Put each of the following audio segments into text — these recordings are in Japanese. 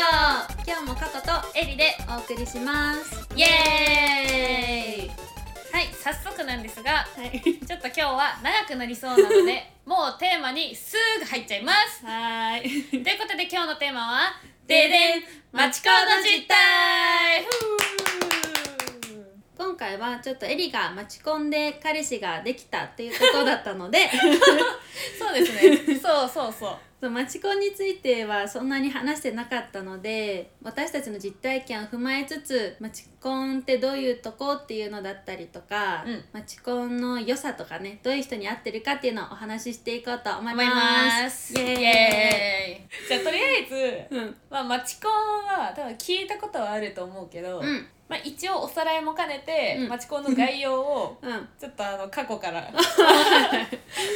今日もカコとエリでお送りします。イエーイ。はい早速なんですがはい。ちょっと今日は長くなりそうなので もうテーマにすぐ入っちゃいます。はーい。ということで今日のテーマはででん町コード実態今回はちょっとエリが待ち込んで彼氏ができたっていうことだったので そうですね。そうそうそう。そうマチコンについてはそんなに話してなかったので私たちの実体験を踏まえつつマチコンってどういうとこっていうのだったりとか、うん。マチコンの良さとかねどういう人に合ってるかっていうのをお話ししていこうと思います。イエーイ。イエーイ。じゃあとりあえずうん。まあマチコンは多分聞いたことはあると思うけど、うんまあ、一応おさらいも兼ねて、うん。マチコンの概要を うん。ちょっとあの過去から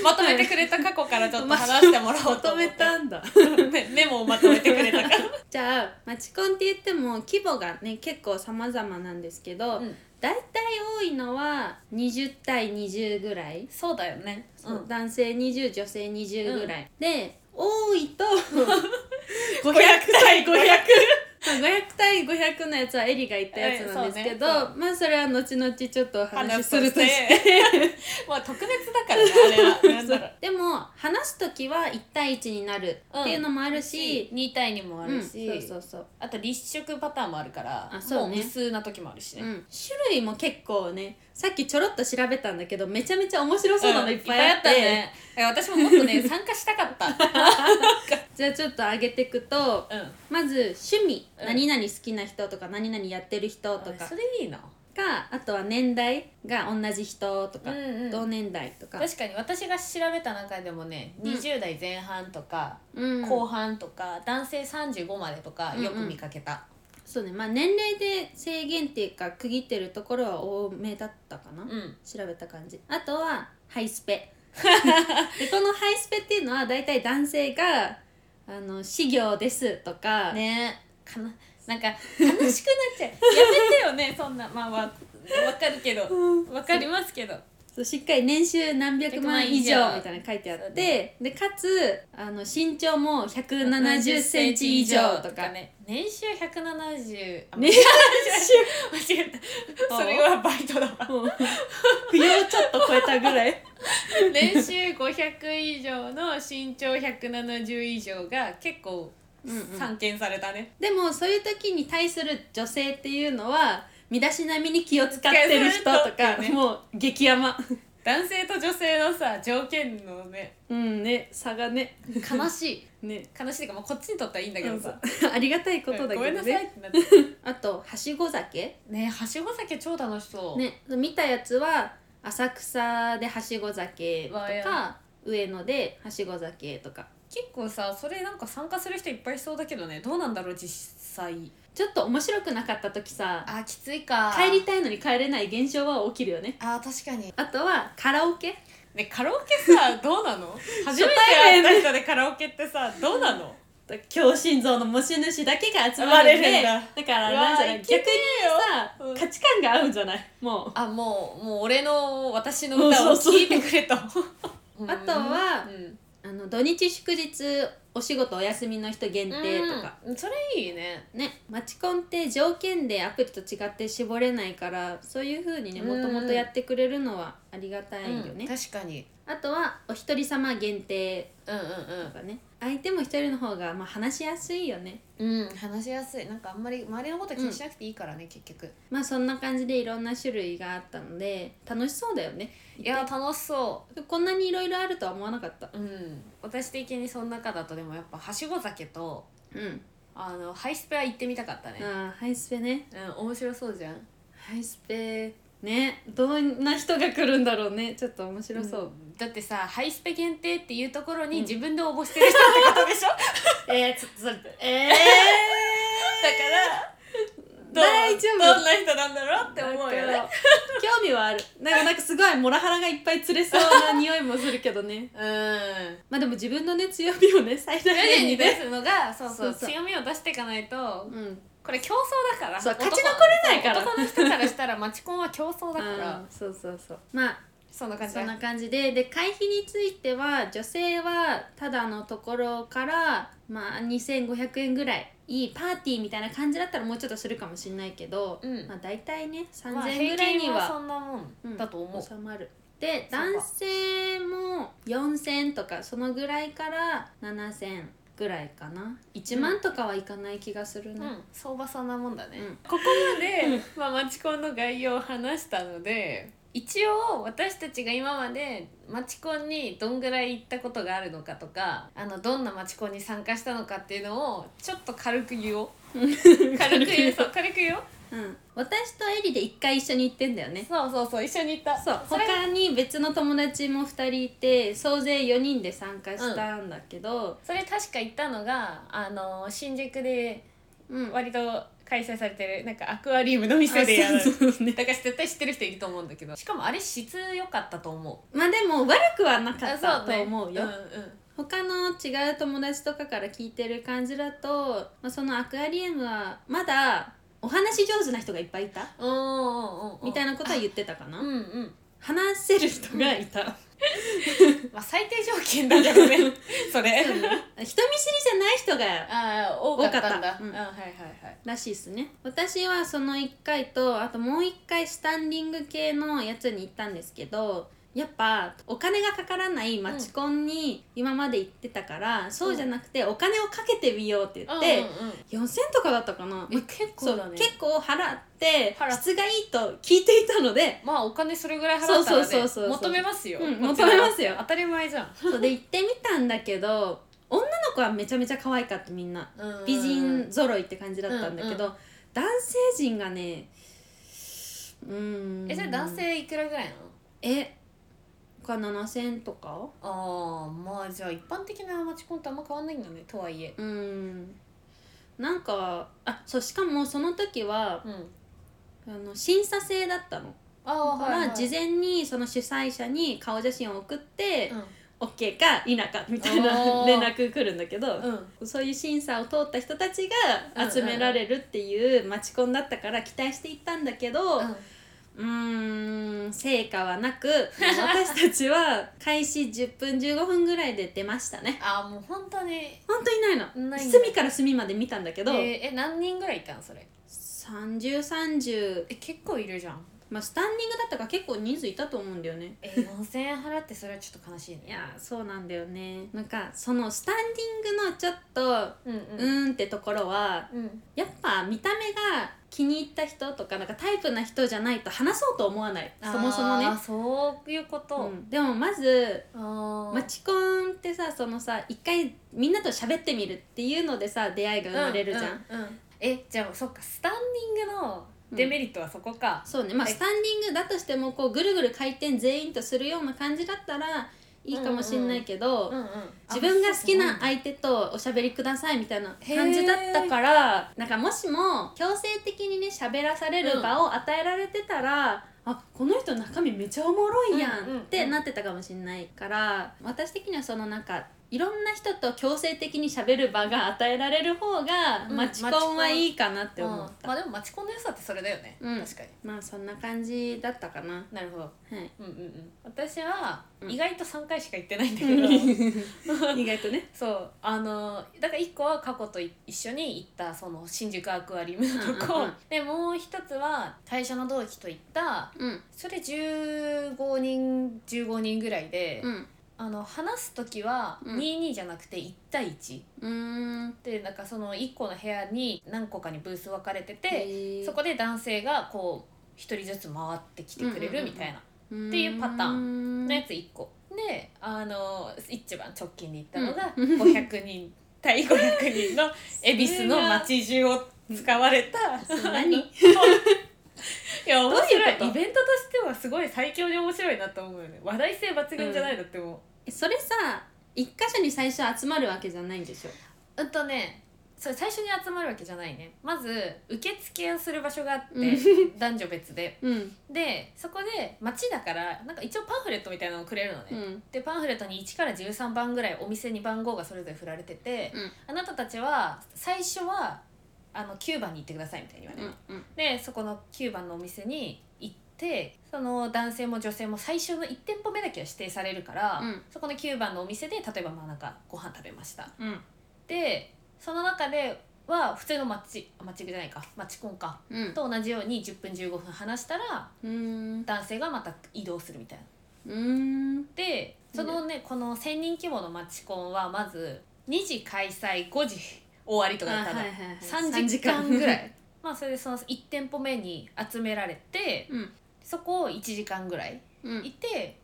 まとめてくれた過去からちょっと話してもらおうまとと思って。めたんだ。メメモをまとめてくれたか。らじゃあマチコンって言っても規模がね結構様々なんですけど、うん。だいたい多いのは20対20ぐらい、そうだよね。そう男性20女性20ぐらい、で多いと500対500 500対500のやつはエリが言ったやつなんですけど、ね。まあそれは後々ちょっとお話しするとして。て まあ特別だからねあれは。でも話す時は1対1になるっていうのもあるし、2対2もあうんるし、そうそうそう、あと立食パターンもあるからあそうね。無数な時もあるしね、うん、種類も結構ねさっきちょろっと調べたんだけどめちゃめちゃ面白そうなのいっぱいあって,、うんね。私ももっとね 参加したかった。じゃあちょっと上げていくとうん。まず趣味、うん。何々好きな人とか何々やってる人とか。それいいな。かあとは年代が同じ人とか、うんうん。同年代とか、確かに私が調べた中でもね、うん。20代前半とか、うん、後半とか男性35までとかよく見かけた、そうね。まあ年齢で制限っていうか区切ってるところは多めだったかな、うん。調べた感じ。あとはハイスペ。でこのハイスペっていうのは大体男性が「あの私業です」とか、ねかな。なんか悲しくなっちゃう。やめてよね そんな。まあわわかるけど。わかりますけど。そうしっかり年収何百万以上100万以上みたいなの書いてあってでかつあの身長も1 7 0センチ以上とか。ね。年収170あ年間違えた。それはバイトだわ。扶養ちょっと超えたぐらい。年収500以上の身長170以上が結構うんうん。散見されたね、でもそういう時に対する女性っていうのは身だしなみに気を使ってる人とか、気を使ってる人もう激ヤマ男性と女性のさ条件のね。うんね差がね。悲しい。ね。悲しいか、まあ、こっちにとってはいいんだけどさ。ありがたいことだけどごめんなさいねってなって。あとはしご酒。ねはしご酒超楽しそう、ね見たやつは浅草ではしご酒とか上野ではしご酒とか結構さそれなんか参加する人いっぱいいそうだけどね。どうなんだろう実際。ちょっと面白くなかった時さあきついか。帰りたいのに帰れない現象は起きるよね。あ確かに。あとはカラオケ。ねカラオケさどうなの？初めて会った人でカラオケってさどうなの？強心臓の持ち主だけが集ままるんだ。だからうわなんじゃない？いけね逆にさ、うん。価値観が合うんじゃない？もう。あもうもう俺の私の歌を聴いてくれと。あとはうんあの土日祝日お仕事お休みの人限定とか、うんそれいいね。ねマチコンって条件でアプリと違って絞れないからそういう風にねもともとやってくれるのはありがたいよね、うん確かにあとはお一人様限定うんうんとかね。相手も一人の方がまあ話しやすいよね。うんうん話しやすい。なんかあんまり周りのこと気にしなくていいからね、結局。まあそんな感じでいろんな種類があったので楽しそうだよね。いや楽しそこんなにいろいろあるとは思わなかった。ううん。私的にその中だとでもやっぱはしご酒とうん。あのハイスペは行ってみたかったね。ああハイスペね。うん面白そうじゃん。ハイスペねどんな人が来るんだろうね。ちょっと面白そう、ん。だってさハイスペ限定っていうところに自分で応募してる人ってことでしょ、えー、ちょっとそれえだから 大丈夫。どんな人なんだろうって思うよね。興味はある。なんかなんかすごいモラハラがいっぱい釣れそうな匂いもするけどね。うん。まあでも自分のね強みをね最大徐々限に出すのがそうそうそうそう。強みを出していかないとうん。これ競争だから。そう男勝ち残れないから。男の人からマチコンは競争だから。うんそうそうそう。まあそんな感じだ。そんな感じで。で会費については女性はただのところからまあ2500円ぐらいいいパーティーみたいな感じだったらもうちょっとするかもしれないけど、うん。まあ大体ね3000まあ円ぐらいには,、そんなもんだと思う、収まる。で男性も4000とかそのぐらいから7000ぐらいかな。1万とかはいかない気がするな、うん、相場そんなもんだね、うん。ここまで、まあ、マチコンの概要を話したので一応私たちが今までマチコンにどんぐらい行ったことがあるのかとかあのどんなマチコンに参加したのかっていうのをちょっと軽く言おう。軽く言う。そう軽く言おううん、私とエリで1回一緒に行ってんだよね。そうそうそう一緒に行った。そう。それ他に別の友達も2人いて総勢4人で参加したんだけど、それ確か行ったのがあの新宿でうん。割と開催されてるなんかアクアリウムの店でやる。あそうそうね。だから絶対知ってる人いると思うんだけど。しかもあれ質良かったと思う。まあでも悪くはなかあったと思うよ、んうん。他の違う友達とかから聞いてる感じだと、まあ、そのアクアリウムはまだお話上手な人がいっぱいいた？みたいなことは言ってたかな、うんうん。話せる人がいた、まあ最低条件だけどね。それ。人見知りじゃない人がああ多かったんだ。うん。うんはいはいはい。らしいっすね。私はその1回とあともう1回スタンディング系のやつに行ったんですけどやっぱお金がかからないマチコンに今まで行ってたから、そうじゃなくてお金をかけてみようって言って、うんうん4000とかだったかな、え結そう構だね。結構払って質がいいと聞いていたので。まあお金それぐらい払ったらねそうそうそうそう求めますよ、うん求めますよ。当たり前じゃん、そうで行ってみたんだけど女の子はめちゃめちゃ可愛かったみんな。うん。美人揃いって感じだったんだけど、うん男性陣がねうーん。えじゃあ男性いくらぐらいなの？えか7000とか？ああまあじゃあ一般的なマチコンとあんま変わんないんだねとはいえ。うん。なんかあそうしかもその時はうん。あの審査制だったの。ああだから事前にその主催者に顔写真を送って、うん。OK か否かみたいな連絡来るんだけど、うん。そういう審査を通った人たちが集められるっていうマチコンだったから期待していったんだけど、うん。うーん成果はなく 私たちは開始10分15分ぐらいで出ましたね。ああもう本当に。本当にないの。ないんだ。隅から隅まで見たんだけど、えーえ何人ぐらいいたのそれ？3030え結構いるじゃん。まあスタンディングだったから結構人数いたと思うんだよね。えー、4000円払ってそれはちょっと悲しいね。いやそうなんだよね。なんかそのスタンディングのちょっとうん。うーんってところはうん。やっぱ見た目が気に入った人とかなんかタイプな人じゃないと話そうと思わない。そもそもね。そういうこと、うん、でもまずマチコンってさそのさ一回みんなと喋ってみるっていうのでさ出会いが生まれるじゃん、うんうんうん。えじゃあそっかスタンディングのデメリットはそこか、そうね。まあはい。スタンディングだとしてもこうぐるぐる回転全員とするような感じだったらいいかもしんないけど、うんうん自分が好きな相手とおしゃべりくださいみたいな感じだったからなんかもしも強制的にね喋らされる場を与えられてたら、あこの人中身めちゃおもろいやうんうんうん。んってなってたかもしれないから私的にはそのなんかいろんな人と強制的に喋る場が与えられる方が、うんマチコンはいいかなって思った、うん。まあでもマチコンの良さってそれだよね、うん。確かに。まあそんな感じだったかな。なるほど。はい。うんうんうん。私はうん。意外と3回しか行ってないんだけど、意外とね。そう。あのだから1個は過去と一緒に行ったその新宿アクアリウムのとこ、うんうんうんでもう一つは会社の同期と行ったうん。それ15人15人ぐらいで、うんあの話す時はうん。22じゃなくて1対1うーん。でなんかその1個の部屋に何個かにブース分かれてて、そこで男性がこう1人ずつ回ってきてくれるみたいな。っていうパターンのやつ1個。であの一番直近に行ったのがうん。500人対500人の 恵比寿の街中を使われた何？いや面白い。どういうこと？イベントとしてはすごい最強に面白いなと思うよね。話題性抜群じゃないだってもう、えそれさ一箇所に最初集まるわけじゃないんでしょ？うんとねそれ最初に集まるわけじゃないね。まず受付をする場所があって、う男女別で。うん。でそこで街だからなんか一応パンフレットみたいなのをくれるのね、うん。でパンフレットに1から13番ぐらいお店に番号がそれぞれ振られてて、うん。あなたたちは最初はあの9番に行ってくださいみたいに言われる、うんでそこの9番のお店に行ってその男性も女性も最初の1店舗目だけは指定されるから、うん。そこの9番のお店で例えばまあなんかご飯食べました。うん。でその中では普通のマッチマッチングじゃないか。マッチコンか。うん。と同じように10分15分話したら男性がまた移動するみたいな。でそのねこの1,000人規模のマッチコンはまず2時開催5時終わりとかだったの、あはいはいはい。3時間ぐらい。まあそれでその1店舗目に集められてうんそこを1時間ぐらいうん。いて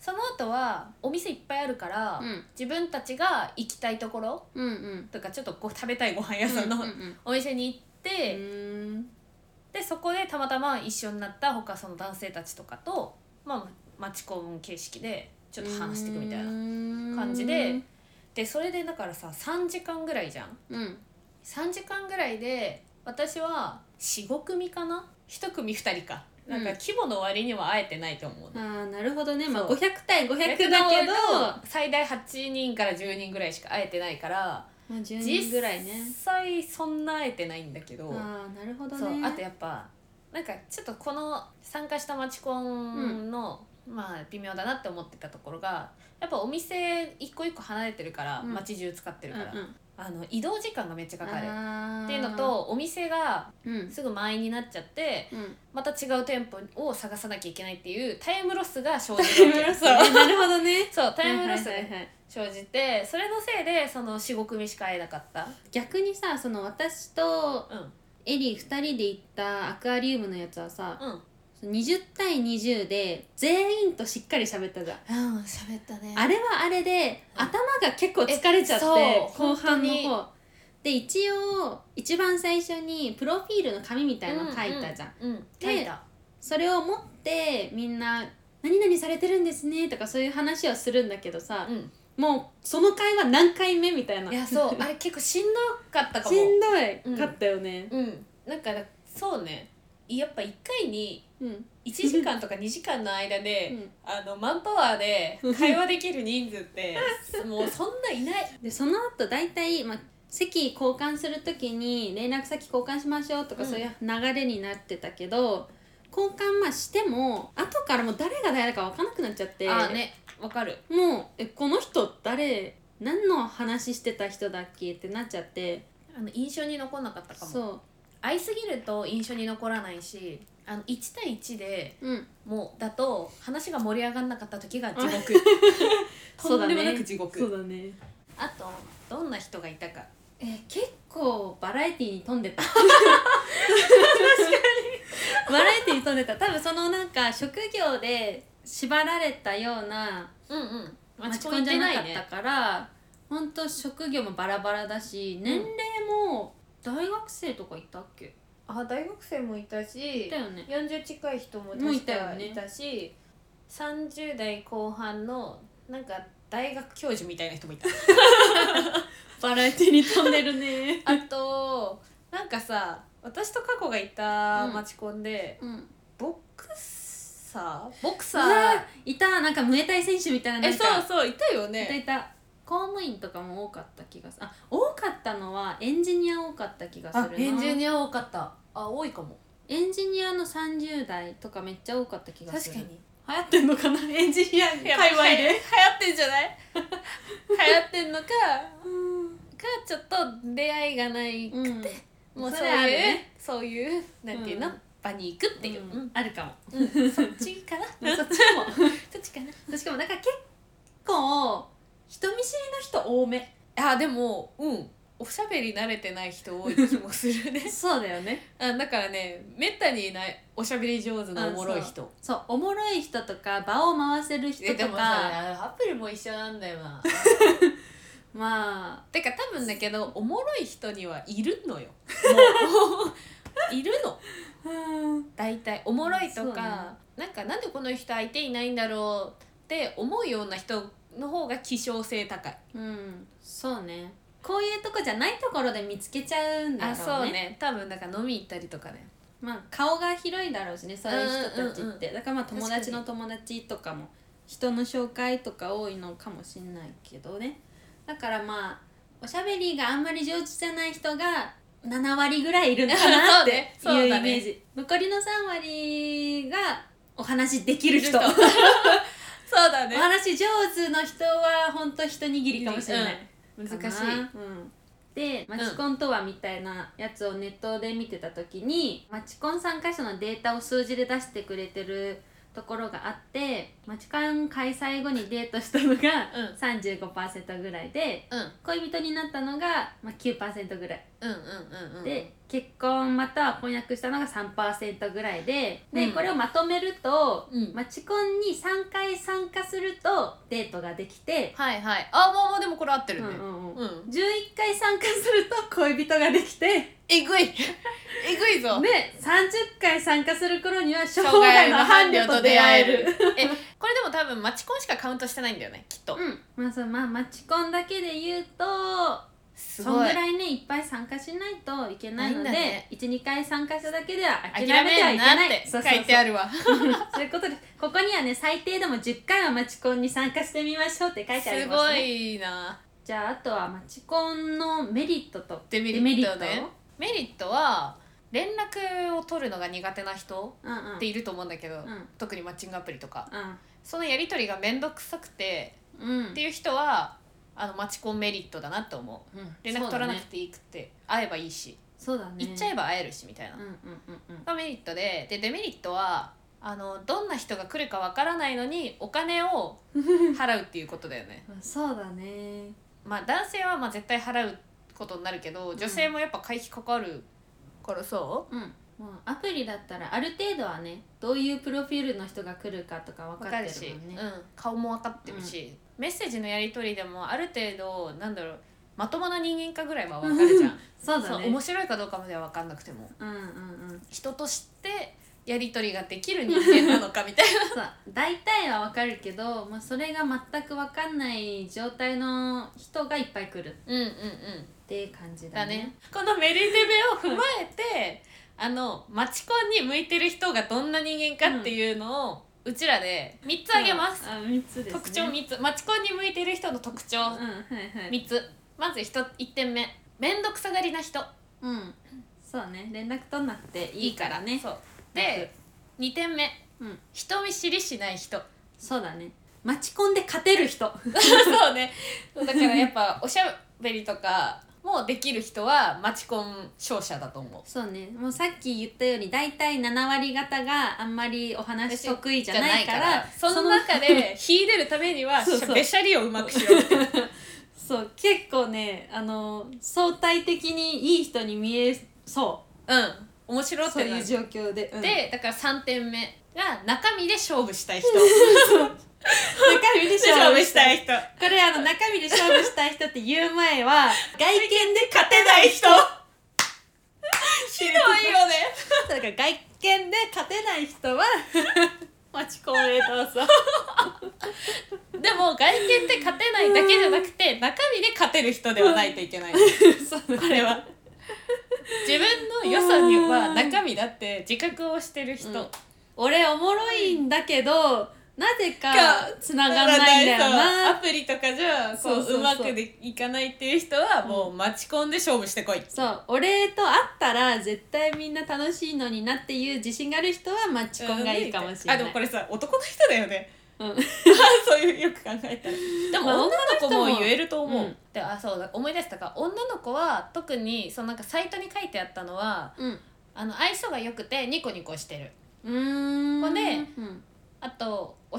その後はお店いっぱいあるから、うん。自分たちが行きたいところうんうん。とかちょっとこう食べたいご飯屋さんのうんうんお店に行って、でそこでたまたま一緒になった他その男性たちとかと、まあ、マチコン形式でちょっと話していくみたいなな感じででそれでだからさ3時間ぐらいじゃん。うん。3時間ぐらいで私は45組かな？1組2人かなんかうん。規模の割には会えてないと思うね、ああなるほどね。まあそう。500対500だけどだ最大8人から10人ぐらいしか会えてないからまあ10人ぐらいね。実際そんな会えてないんだけどああなるほどね。そう。あとやっぱなんかちょっとこの参加したマチコンの、まあ微妙だなって思ってたところがやっぱお店一個一個離れてるから、うん。街中使ってるから、うんうんあの移動時間がめっちゃかかる。っていうのとお店がうん。すぐ満員になっちゃってうん。また違う店舗を探さなきゃいけないっていうタイムロスが生じる なるほどね。そうタイムロス生じてそれのせいでその45組しか会えなかった。逆にさその私とうん。エリー2人で行ったアクアリウムのやつはさうん20対20で全員としっかり喋ったじゃん。うん喋ったね。あれはあれでうん。頭が結構疲れちゃって後半の方。で一応一番最初にプロフィールの紙みたいの書いたじゃん、うん、うん、で書いた。それを持ってみんな「何々されてるんですね」とかそういう話をするんだけどさ、うん。もうその会話何回目みたいな。いやそう。あれ 結構しんどかったかも。しんどい。かったよね。うん。なんかそうね。やっぱ1回にうん、1時間とか2時間の間で、うん。あのマンパワーで会話できる人数って もうそんないない。でその後大体まあ席交換する時に連絡先交換しましょうとかうん。そういう流れになってたけど、交換まあしても後からもう誰が誰か分かんなくなっちゃってあーねわかる。もうえこの人誰？何の話してた人だっけ？ってなっちゃって。あの印象に残んなかったかも。そ会いすぎると印象に残らないしあの1対1でううん。もうだと話が盛り上がんなかった時が地獄。そうだねとんでもなく地獄。そうだね。あとどんな人がいたか。え結構バラエティーに富んでた。バラエティーに富んでた。多分そのなんか職業で縛られたようなうんうん。マチコンじゃなかったからほんと職業もバラバラだし年齢も大学生とかいたっけ？あ大学生もいたしいたよね。40近い人ももういたよね。いたし30代後半のなんか大学教授みたいな人もいた。バラエティーに富んでるね。あとなんかさ私と過去がいたうん。マチコンで、うん。ボクサー？ボクサうわー？いた。なんかムエタイ選手みたいななえんか。そうそういたよいたねいた。公務員とかも多かった気がする。あ多かったのはエンジニア多かった気がするな。あエンジニア多かったあ多いかも。エンジニアの30代とかめっちゃ多かった気がする。確かに。流行ってんのかな？エンジニア界隈流行でってんじゃない？流行ってんのか？かちょっと出会いがないくて、うん。もうそういう、ね。そういうなんていうの、うん。場に行くっていう、うん。あるかも。うん。そっちかな？そっちも。そっちかな？しかもなんか結構人見知りの人多め。あでもうんおしゃべり慣れてない人多い気もするね。そうだよね。あだからねめったにいないおしゃべり上手なおもろい人。そうおもろい人とか場を回せる人とえでもさかアプリも一緒なんだよな。まてか多分だけどおもろい人にはいるのよ。もう。いるの。あ大体。おもろいとそうね。か、なんかなんでこの人相手いないんだろうって思うような人の方が希少性高い。うん。そうねこういうとこじゃないところで見つけちゃうんだろうね。あそうね。多分だから飲み行ったりとかね。まあ顔が広いだろうしねそういう人たちって、うんうんうんだからまあ友達の友達とかも人の紹介とか多いのかもしんないけどね。だからまあおしゃべりがあんまり上手じゃない人が7割ぐらいいるのかなって いうイメージ、残りの3割がお話できる人。そうだ おね話上手の人は本当一握りかもしれない、難しい。うん、でマチコンとはみたいなやつをネットで見てた時に、マチコン参加者のデータを数字で出してくれてるところがあってマチコン開催後にデートしたのがうん。35%ぐらいでうん。恋人になったのが、まあ、9%ぐらいうんうんうんうん。で結婚または婚約したのが3%ぐらいでで、うん。これをまとめると、うん。マチコンに3回参加するとデートができて、はいはい。あもうもうでもこれ合ってるね。うんうんうん。うん。11回参加すると恋人ができてえぐい。えぐいぞ。で30回参加する頃には生生涯の伴伴侶と出出会える。会えこれでも多分マチコンしかカウントしてないんだよねきっと、うん。まあそうまあマチコンだけで言うとそんぐらいねいっぱい参加しないといけないので、ね。12回参加しただけでは諦諦めめてはいけない。てそうそうそう。書いてあるわ。そういうことですここにはね最低でも10回はマチコンに参加してみましょうって書いてありすごますねいな。じゃああとはマチコンのメリットとデメリットね。メリットは？連絡を取るのが苦手な人うんうん。っていると思うんだけど、ん。特にマッチングアプリとか。うそのやり取りが面倒くさくてんうん。っていう人はあのマチコンメリットだなって思う。うん。連絡取らなくていいくて、会えばいいし。そうだね。行っちゃえば会えるしみたいな、うんうんうんうん。がメリットででデメリットはあのどんな人が来るかわからないのにお金を 払うっていうことだよね。そうだね。まあ男性はまあ絶対払うことになるけど女性もやっぱ会費かかるからさ、うん。もうアプリだったらある程度はねどういうプロフィールの人が来るかとか分かってるもんね。うん、顔も分かってるし、メッセージのやり取りでもある程度なんだろうまともな人間かぐらいは分かるじゃん。そうだね。面白いかどうかまでは分かんなくても。うんうんうん。人としてやり取りができる人間なのかみたいな。そう大体は分かるけど、まあ、それが全く分かんない状態の人がいっぱい来る。っうんうんうん。ていう感じだね。だね。このメリデベを踏まえてあのマチコンに向いてる人がどんな人間かっていうのを、うちらで3つあげます、あ三つです、ね、特徴3つ。マチコンに向いてる人の特徴。うんはいはい。3つ。まず 1, 1点目。面倒くさがりな人。うん。そうね。連絡取んなくていいからね。そう。で2点目。うん。人見知りしない人。そうだね。待ち込んで勝てる人。そうね。だからやっぱおしゃべりとかもできる人はマチコン勝者だと思う。そうね。もうさっき言ったように大体7割方があんまりお話得意じゃないからその中で 秀でるためにはべしゃりをうまくしろ。っ てそう結構ねあの相対的にいい人に見えそう。ん。面白そういう状況で、うん。でだから3点目が中身で勝負したい人 中身で勝負したい人。これあの中身で勝負したい人って言う前は外見で勝てない人。ひどいよね。だから外見で勝てない人はマチコンへどうぞ。でも外見で勝てないだけじゃなくて中身で勝てる人ではないといけない。そうこれは。自分の良さには中身だって自覚をしてる人、うん。俺おもろいんだけどなぜかか繋がんないんだよそうアなプリとかじゃこそううまくでいかないっていう人はもう待ち込んで勝負してこい、そう。俺と会ったら絶対みんな楽しいのになっていう自信がある人はマチコンがいいかもしれない、あでもこれさ男の人だよね。うん。そういうよく考えたら。でもまあ女の子も言えると思う、うん。であそうだ思い出したか。女の子は特にそのなんかサイトに書いてあったのはうん。あの愛想が良くてニコニコしてる。うーん。ほんで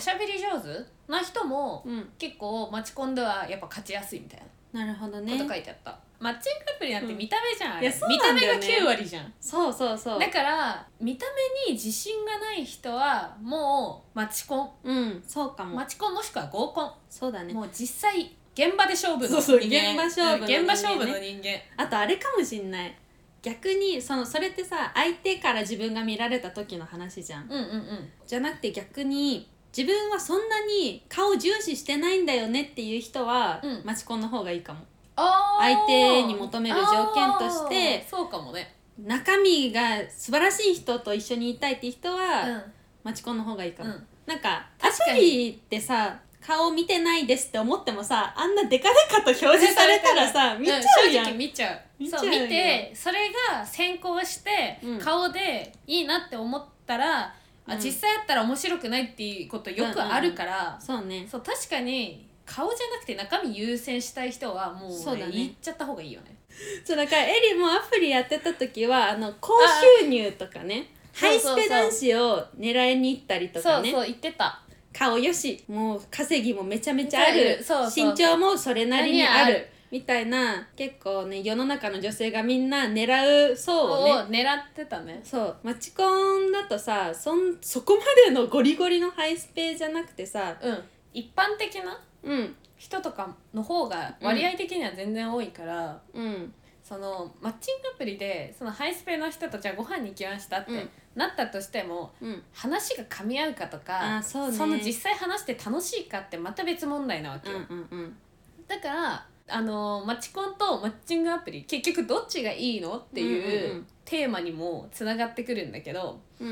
しゃべり上手な人もうん。結構マチコンではやっぱ勝ちやすいみたいななるほどね。こと書いてあった、マッチングアプリなんて見た目じゃん、あれいやそう見た目がなんだよね。9割じゃん。そうそうそう。だから見た目に自信がない人はもうマチコンうんそうかも、マチコンもしくは合コン、そうだね。もう実際現場で勝負の人間そうそう現場勝負の人間現場勝負の人間。あとあれかもしんない。逆にそのそれってさ相手から自分が見られた時の話じゃん。うんうんうん。じゃなくて逆に自分はそんなに顔重視してないんだよねっていう人は、うん。マチコンの方がいいかも。相手に求める条件としてそうかもね。中身が素晴らしい人と一緒にいたいって人は、うん。マチコンの方がいいかも、うん。なんかア確かに。プリってさ顔見てないですって思ってもさあんなデカデカと表示されたらさ 見ちゃうやん、正直見ちゃう。見ちゃうよ。そう見てそれが先行して、うん。顔でいいなって思ったら、あうん。実際やったら面白くないっていうことよくあるから、そうね。そう確かに顔じゃなくて中身優先したい人はもう,、そうだね。言っちゃった方がいいよね。そうだからエリもアプリやってた時はあの高収入とかねハイスペ男子を狙いに行ったりとかね。そうそう言ってた。顔よしもう稼ぎもめちゃめちゃある。そうそう身長もそれなりにある。あるみたいな結構ね世の中の女性がみんな狙う層ををね狙ってたね。そうマチコンだとさそんそこまでのゴリゴリのハイスペじゃなくてさうん。一般的な？うん。人とかの方が割合的には全然多いから、うん。そのマッチングアプリでそのハイスペの人とじゃあご飯に行きましたってうん。なったとしても、うん。話が噛み合うかとかあそうね。の実際話して楽しいかってまた別問題なわけうんよ、うんうん。だからあのマチコンとマッチングアプリ結局どっちがいいのっていう,、テーマにもつながってくるんだけどうん。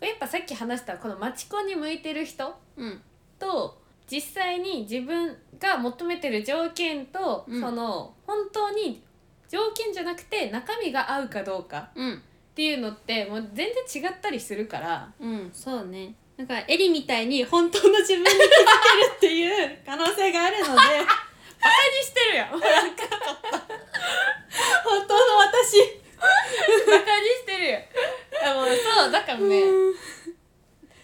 やっぱさっき話したこのマチコンに向いてる人うん。と実際に自分が求めてる条件と、うん。その本当に条件じゃなくて中身が合うかどうかうん。っていうのってもう全然違ったりするからうん。そうね。なんかエリみたいに本当の自分に気づけるっていう可能性があるので にしてるやん。バカに本当の私。してるよあもうそうだからね。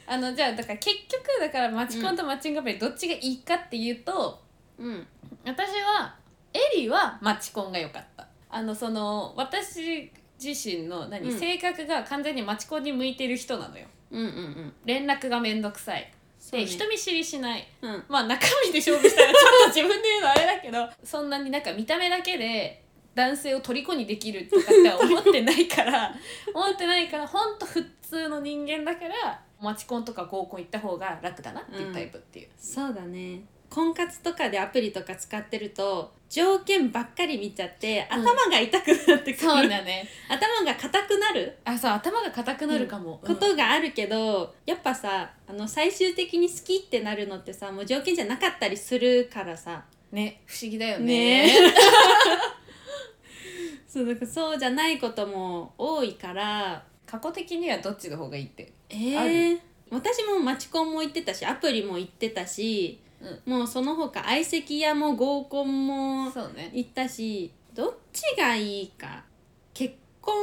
あのじゃあだから結局だからマチコンとマッチングアプリどっちがいいかっていうと、うん。私はエリはマチコンが良かった。あのその私自身の何、うん。性格が完全にマチコンに向いてる人なのよ。うんうんうん。連絡がめんどくさいそうね。で人見知りしない。うん。まあ中身で勝負したらちょっと自分で言うのあれだけど そんなになんか見た目だけで男性を虜にできるとかっては思ってないから 思ってないからほんと普通の人間だからマチコンとか合コン行った方が楽だなっていうタイプっていう、そうだね婚活とかでアプリとか使ってると条件ばっかり見ちゃってうん。頭が痛くなってくる、そうだね。頭が硬くなる。あそう頭が硬くなるかも、うん。ことがあるけど、やっぱさあの最終的に好きってなるのってさもう条件じゃなかったりするからさ。ね不思議だよね。ね。そうだからそうじゃないことも多いから。過去的にはどっちの方がいいってえあー、私もマチコンも行ってたしアプリも行ってたし、もうその他相席屋も合コンもそうね行ったしどっちがいいか結婚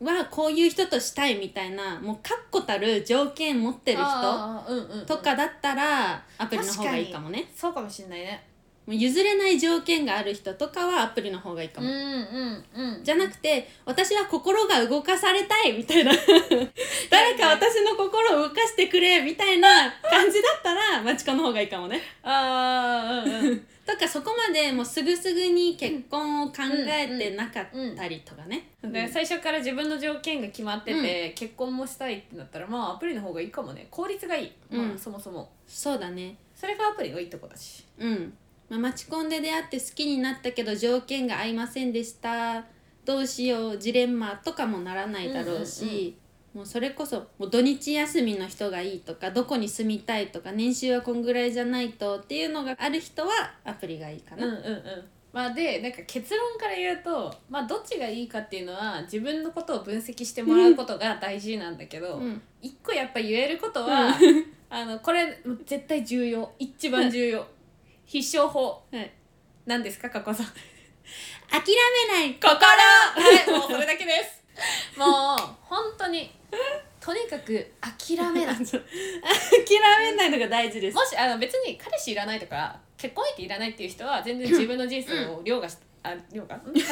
はこういう人としたいみたいなもう確固たる条件持ってる人あーうんうんうん。とかだったらアプリの方がいいかもね。そうかもしんないねもう譲れない条件がある人とかはアプリの方がいいかも、うんうんうん。じゃなくて私は心が動かされたいみたいな。誰か私の心を動かしてくれみたいな感じだったらマチコンの方がいいかもね。ああうんうん。とかそこまでもうすぐすぐに結婚を考えてなかったりとかね、うん。で最初から自分の条件が決まってて、結婚もしたいってなったらまあアプリの方がいいかもね。効率がいい、まあ、うん。そもそも。そうだね。それがアプリのいいとこだし。うん、まあ、マチコンで出会って好きになったけど条件が合いませんでした。どうしようジレンマとかもならないだろうし、うんうんうん。もうそれこそもう土日休みの人がいいとかどこに住みたいとか年収はこんぐらいじゃないとっていうのがある人はアプリがいいかな。うんうんうん。まあでなんか結論から言うとまあどっちがいいかっていうのは自分のことを分析してもらうことが大事なんだけど、うん。一個やっぱ言えることは、あのこれ絶対重要。一番重要必勝法。はい、何ですか加古さん諦めない心。はいもうそれだけです。もう本当にとにかく諦めない 諦めないのが大事です。もしあの別に彼氏いらないとか結婚相手いらないっていう人は全然自分の人生を凌駕し、あ凌駕？凌駕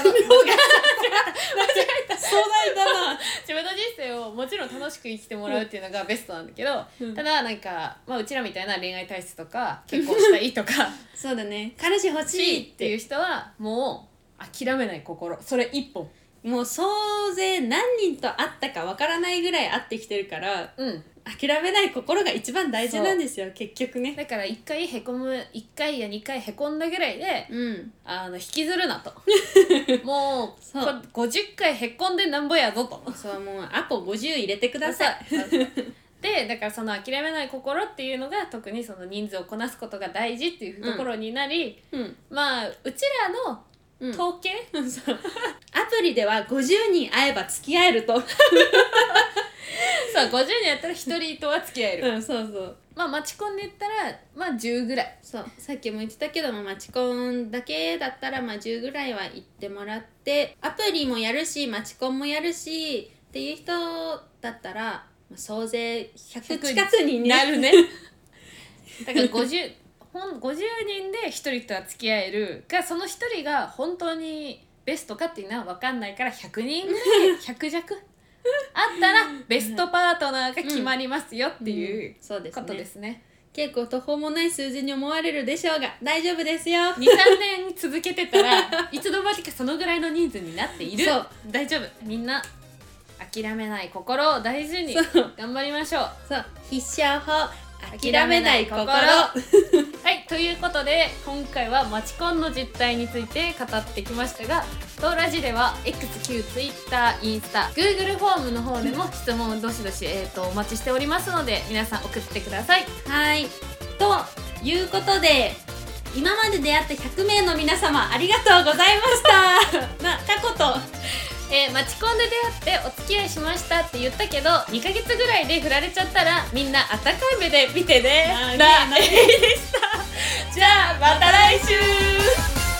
壮大だな。自分の人生をもちろん楽しく生きてもらうっていうのがベストなんだけど、うんただなんか、まあ、うちらみたいな恋愛体質とか結婚したいとかそうだね。彼氏欲しいっしいっていう人はもう諦めない心。それ一本もう総勢何人と会ったかわからないぐらい会ってきてるからうん。諦めない心が一番大事なんですよ結局ね。だから1回へこむ1回や2回へこんだぐらいでうん。あの引きずるなと。もうそう。こ50回へこんでなんぼやぞと。そうもうアポ50入れてください。でだからその諦めない心っていうのが特にその人数をこなすことが大事っていうところになり、うん。まあうちらのうん。統計、アプリでは50人会えば付き合えると。そうそう50人やったら1人とは付き合える、うんそうそう。まあマチコンで言ったらまあ10ぐらい。そう。さっきも言ってたけどもマチコンだけだったらまあ10ぐらいは行ってもらってアプリもやるしマチコンもやるしっていう人だったら、まあ、総勢100近くに、ね、なるね。だから50ほん50人で1人とは付き合えるがその1人が本当にベストかっていうのは分かんないから100人ぐらい 100弱？あったらベストパートナーが決まりますよっていううんそうですことねですね。結構途方もない数字に思われるでしょうが大丈夫ですよ。23年続けてたらいつの間にかそのぐらいの人数になっている。そう。大丈夫。みんな諦めない心を大事に頑張りましょう。そう。必勝法諦めない心。はいということで今回はマチコンの実態について語ってきましたが当ラジでは X 旧 Twitter インスタ Google フォームの方でも質問をどしどし、えー、とお待ちしておりますので皆さん送ってください。はい。ということで今まで出会った100名の皆様ありがとうございました。な過去とえー、待ち込んで出会ってお付き合いしましたって言ったけど2か月ぐらいで振られちゃったらみんな温かい目で見てね。な。えでしたじゃあまた来週。